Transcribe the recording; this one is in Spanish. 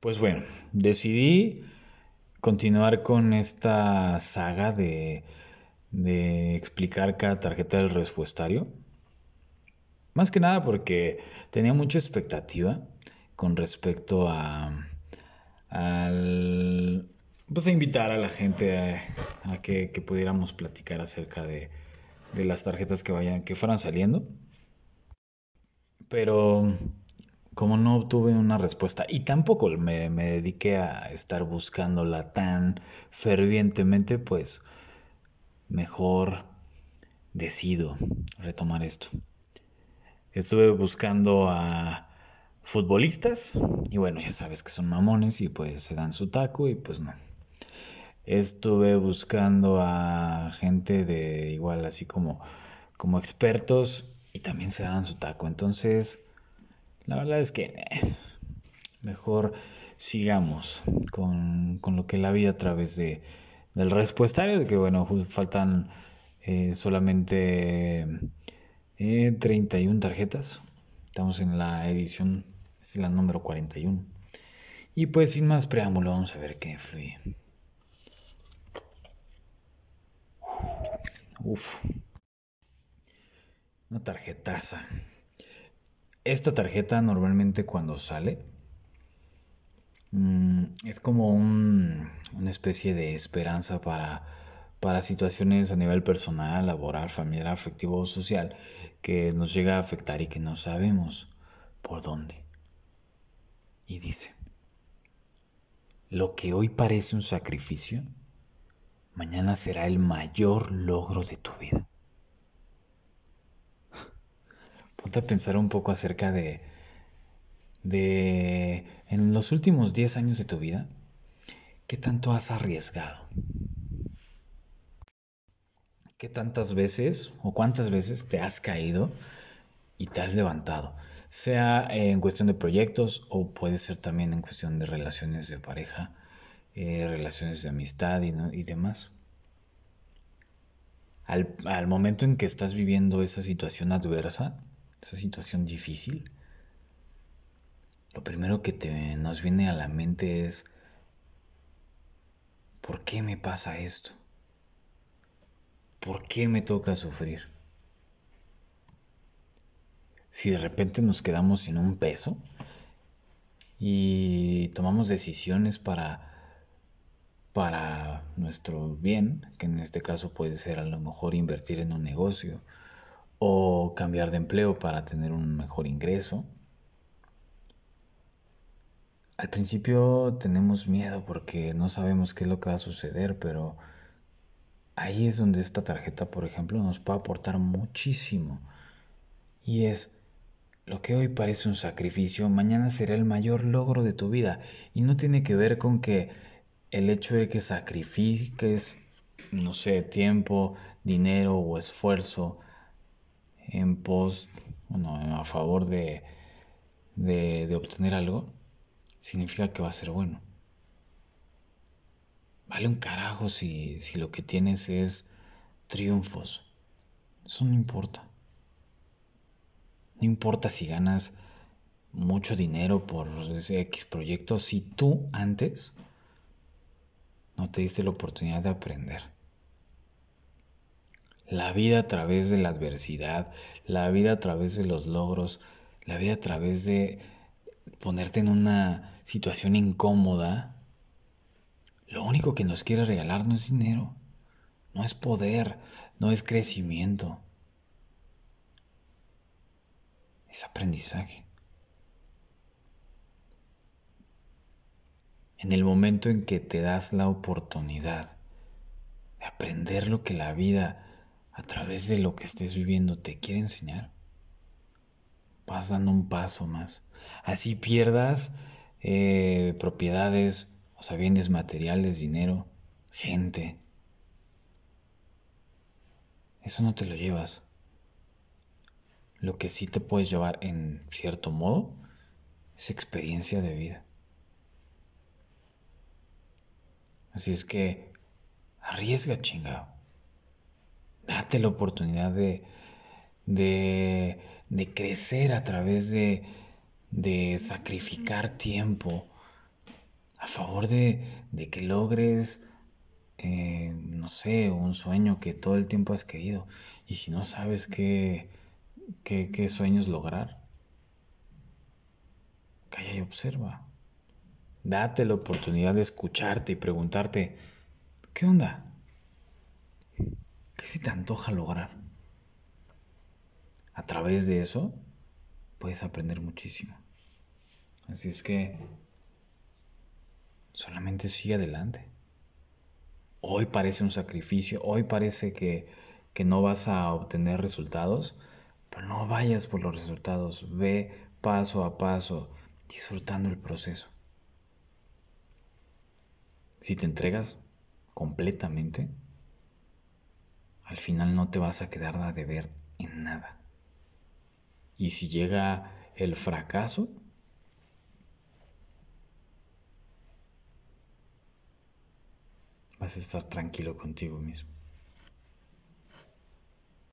Pues bueno, decidí continuar con esta saga de, de explicar cada tarjeta del respuestario. Más que nada porque tenía mucha expectativa con respecto a al pues a invitar a la gente a, que, que, pudiéramos platicar acerca de, de las tarjetas que vayan que fueran saliendo pero como no obtuve una respuesta y tampoco me, dediqué a estar buscándola tan fervientemente, pues mejor decido retomar esto. Estuve buscando a futbolistas y bueno, ya sabes que son mamones y pues se dan su taco y pues no. Estuve buscando a gente de igual así como como expertos y también se dan su taco. Entonces, la verdad es que eh, mejor sigamos con, lo que la vida a través de, del respuestario, de que bueno, faltan eh, solamente 31 eh, tarjetas. Estamos en la edición, es la número 41. Y pues sin más preámbulo, vamos a ver qué fluye. Uf. Una tarjetaza. Esta tarjeta normalmente cuando sale mm, es como una especie de esperanza para, para situaciones a nivel personal, laboral, familiar, afectivo o social que nos llega a afectar y que no sabemos por dónde. Y dice, lo que hoy parece un sacrificio, mañana será el mayor logro de tu vida. Ponte a pensar un poco acerca de, de, en los últimos 10 años de tu vida, ¿qué tanto has arriesgado? ¿Qué tantas veces o cuántas veces te has caído y te has levantado? Sea en cuestión de proyectos o puede ser también en cuestión de relaciones de pareja, eh, relaciones de amistad y, y demás. Al, al, momento en que estás viviendo esa situación adversa, esa situación difícil, lo primero que te, nos viene a la mente es, ¿por qué me pasa esto? ¿Por qué me toca sufrir? Si de repente nos quedamos sin un peso y tomamos decisiones para para nuestro bien, que en este caso puede ser a lo mejor invertir en un negocio o cambiar de empleo para tener un mejor ingreso. Al principio tenemos miedo porque no sabemos qué es lo que va a suceder, pero ahí es donde esta tarjeta, por ejemplo, nos puede aportar muchísimo. Y es lo que hoy parece un sacrificio, mañana será el mayor logro de tu vida. Y no tiene que ver con que el hecho de que sacrifiques, no sé, tiempo, dinero o esfuerzo en pos, bueno, a favor de, de, obtener algo, significa que va a ser bueno. Vale un carajo si, si lo que tienes es triunfos. Eso no importa. No importa si ganas mucho dinero por ese X proyecto, si tú antes no te diste la oportunidad de aprender la vida a través de la adversidad, la vida a través de los logros, la vida a través de ponerte en una situación incómoda, lo único que nos quiere regalar no es dinero, no es poder, no es crecimiento, es aprendizaje. En el momento en que te das la oportunidad de aprender lo que la vida a través de lo que estés viviendo te quiere enseñar. Vas dando un paso más. Así pierdas eh, propiedades, o sea, bienes materiales, dinero, gente. Eso no te lo llevas. Lo que sí te puedes llevar en cierto modo es experiencia de vida. Así es que arriesga chingado date la oportunidad de, de, crecer a través de, de sacrificar tiempo, a favor de, de que logres, eh, no sé, un sueño que todo el tiempo has querido. Y si no sabes qué, qué, qué sueños lograr, calla y observa. Date la oportunidad de escucharte y preguntarte, ¿qué onda? ¿Qué se te antoja lograr? A través de eso puedes aprender muchísimo. Así es que solamente sigue adelante. Hoy parece un sacrificio, hoy parece que, que no vas a obtener resultados, pero no vayas por los resultados, ve paso a paso, disfrutando el proceso. Si te entregas completamente, al final no te vas a quedar a deber en nada. Y si llega el fracaso, vas a estar tranquilo contigo mismo.